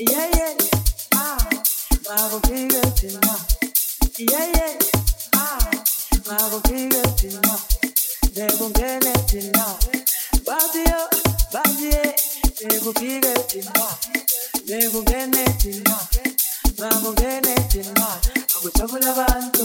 Yeah, yeah, ah, Marvel Figure Tina. Yeah, yeah, ah, Marvel Figure Tina. Devo bene Tina. Bazio, bazie, devo figure Tina. Devo bene Tina. Marvel bene Tina. Akutabula bantu.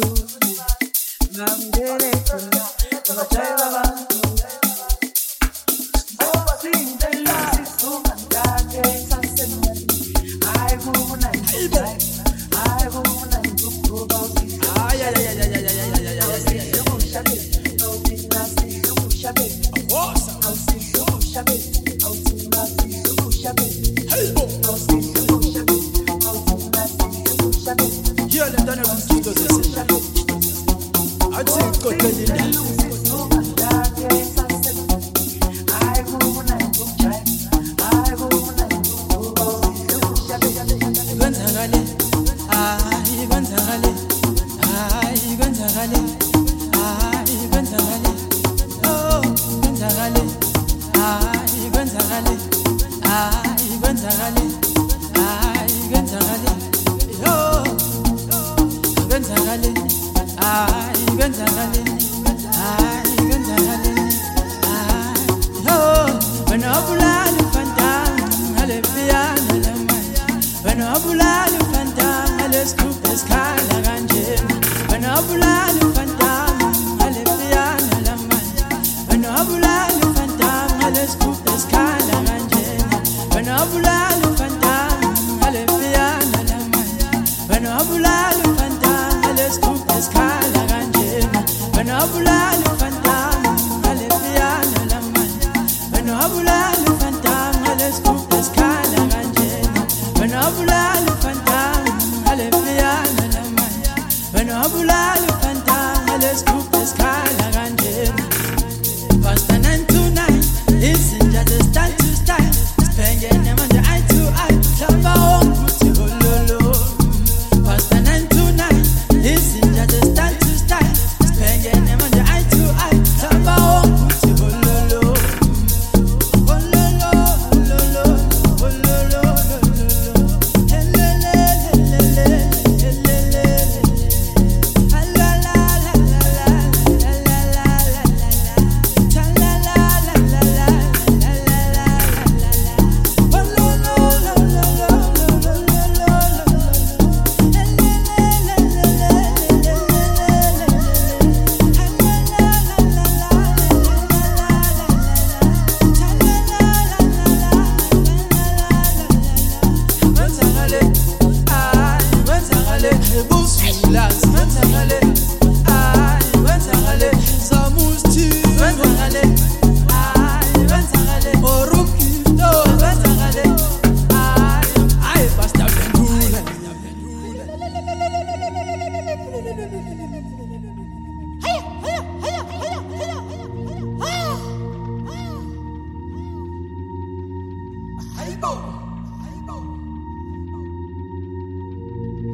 emjikizosela athixo xelindawo When I pull out,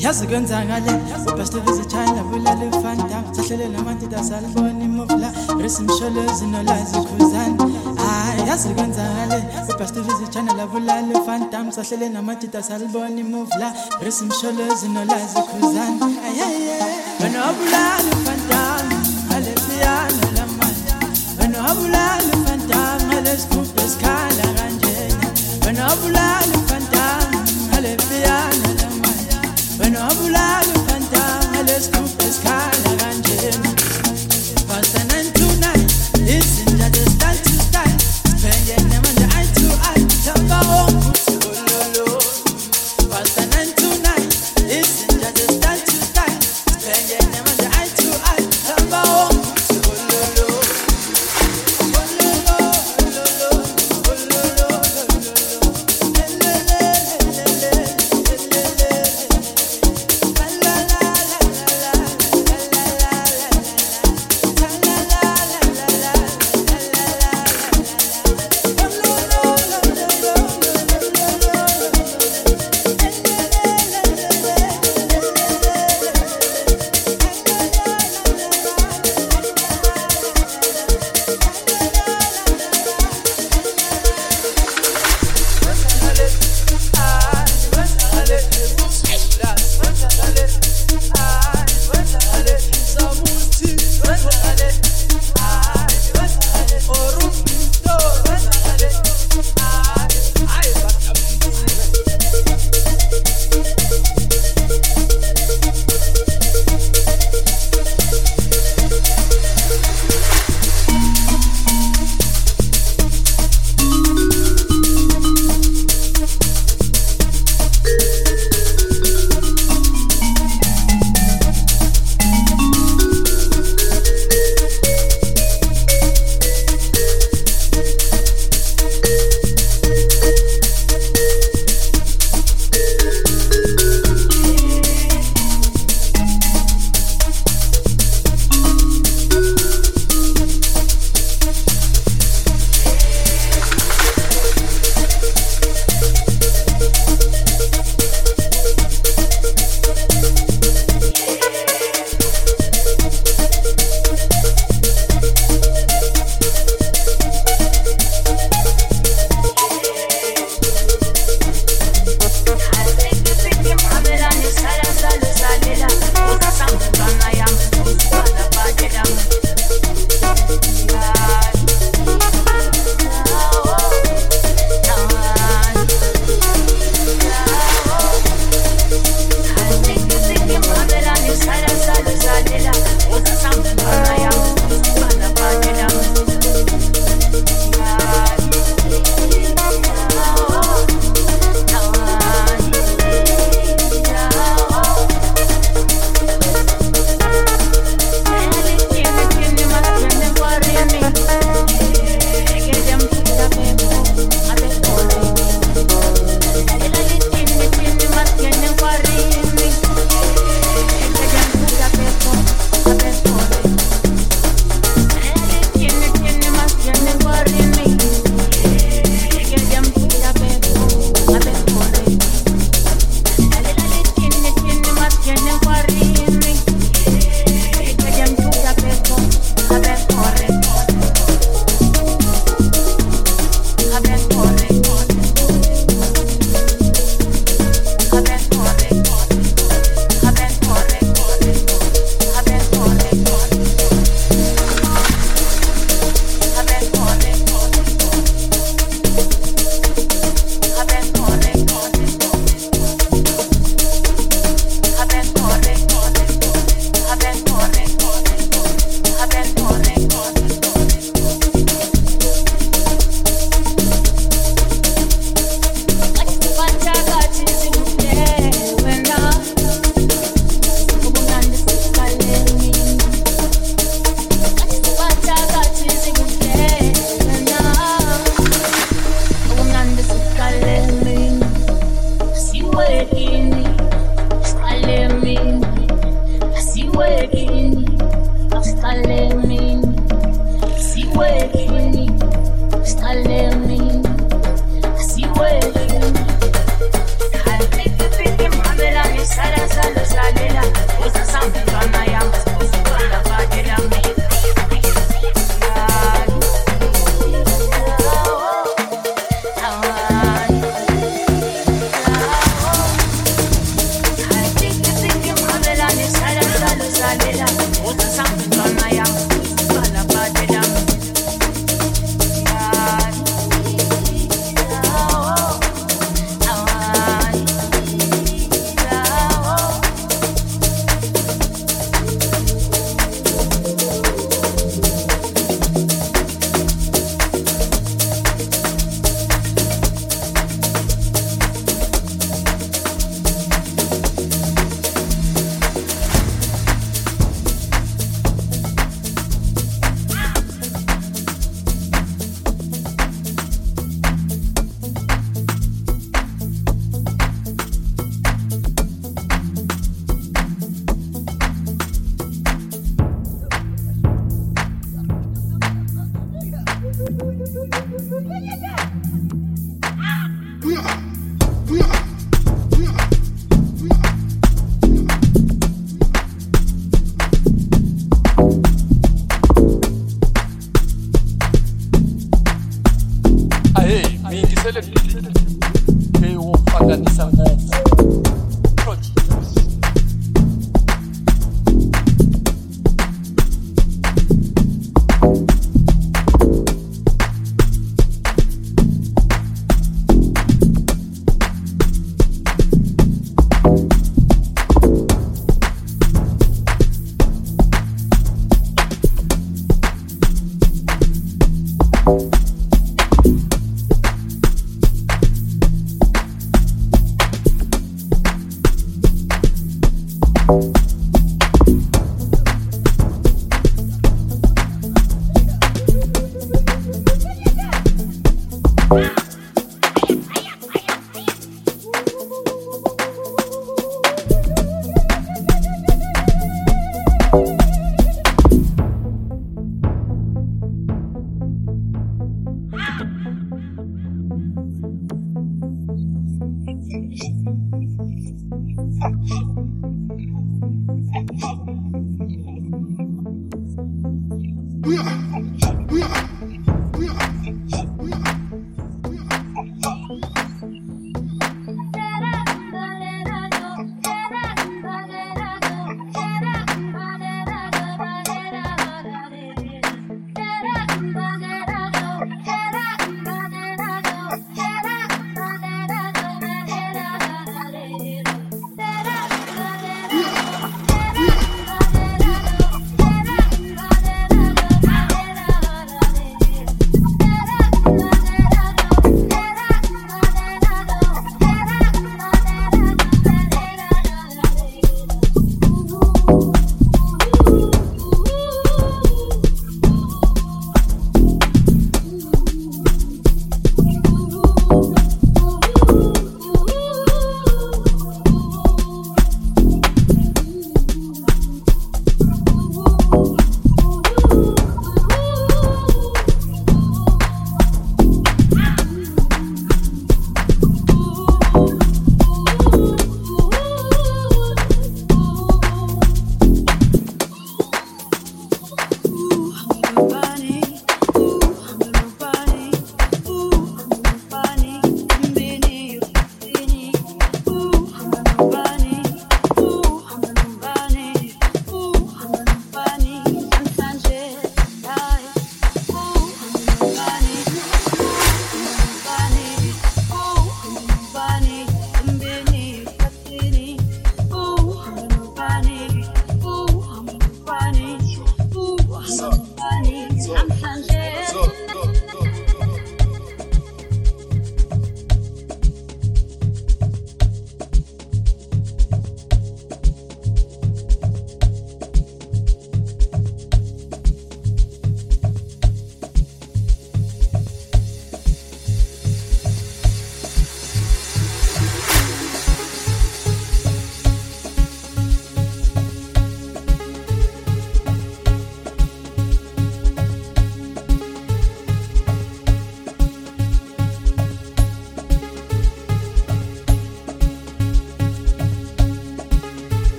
yazi kwenzakale ubheste vizitshayela bulala ifanta sahlele namantida salibona imuvla risimsholo zinolazi khuzani hayi yazi kwenzakale ubheste vizitshayela bulala ifanta sahlele namantida salibona imuvla risimsholo zinolazi khuzani wena wabulala ifanta ngale piano lamanje wena wabulala ifanta ngale sigubhu esikhala kanjena wena wabulala Ano largar. la luz, dale la. ahe mingi sele hey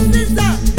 sister.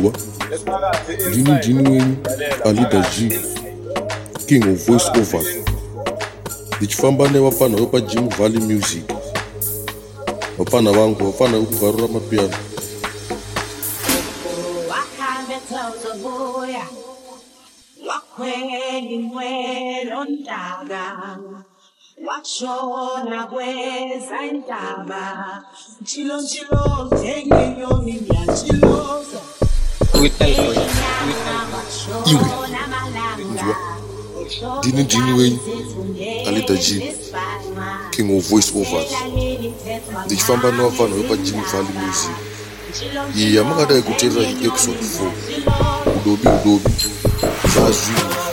Juá, Dini Dini Ali da G, King of Voice Over. Ndichifamba nevapfana ve pa Jim Valley Music, vapfana vangu vapfana vekugarura mapiano. Wakwengi watshona kwezandaba ntshilontshilonthengenyoni nyantsilo iwe nzwa dini dini wey alidaji king of voice overs. Ndichifamba nevafanhu vepajim valley music. Iyi yamakadai kuteerera episode 4 udobi udobi. Zvazvinhu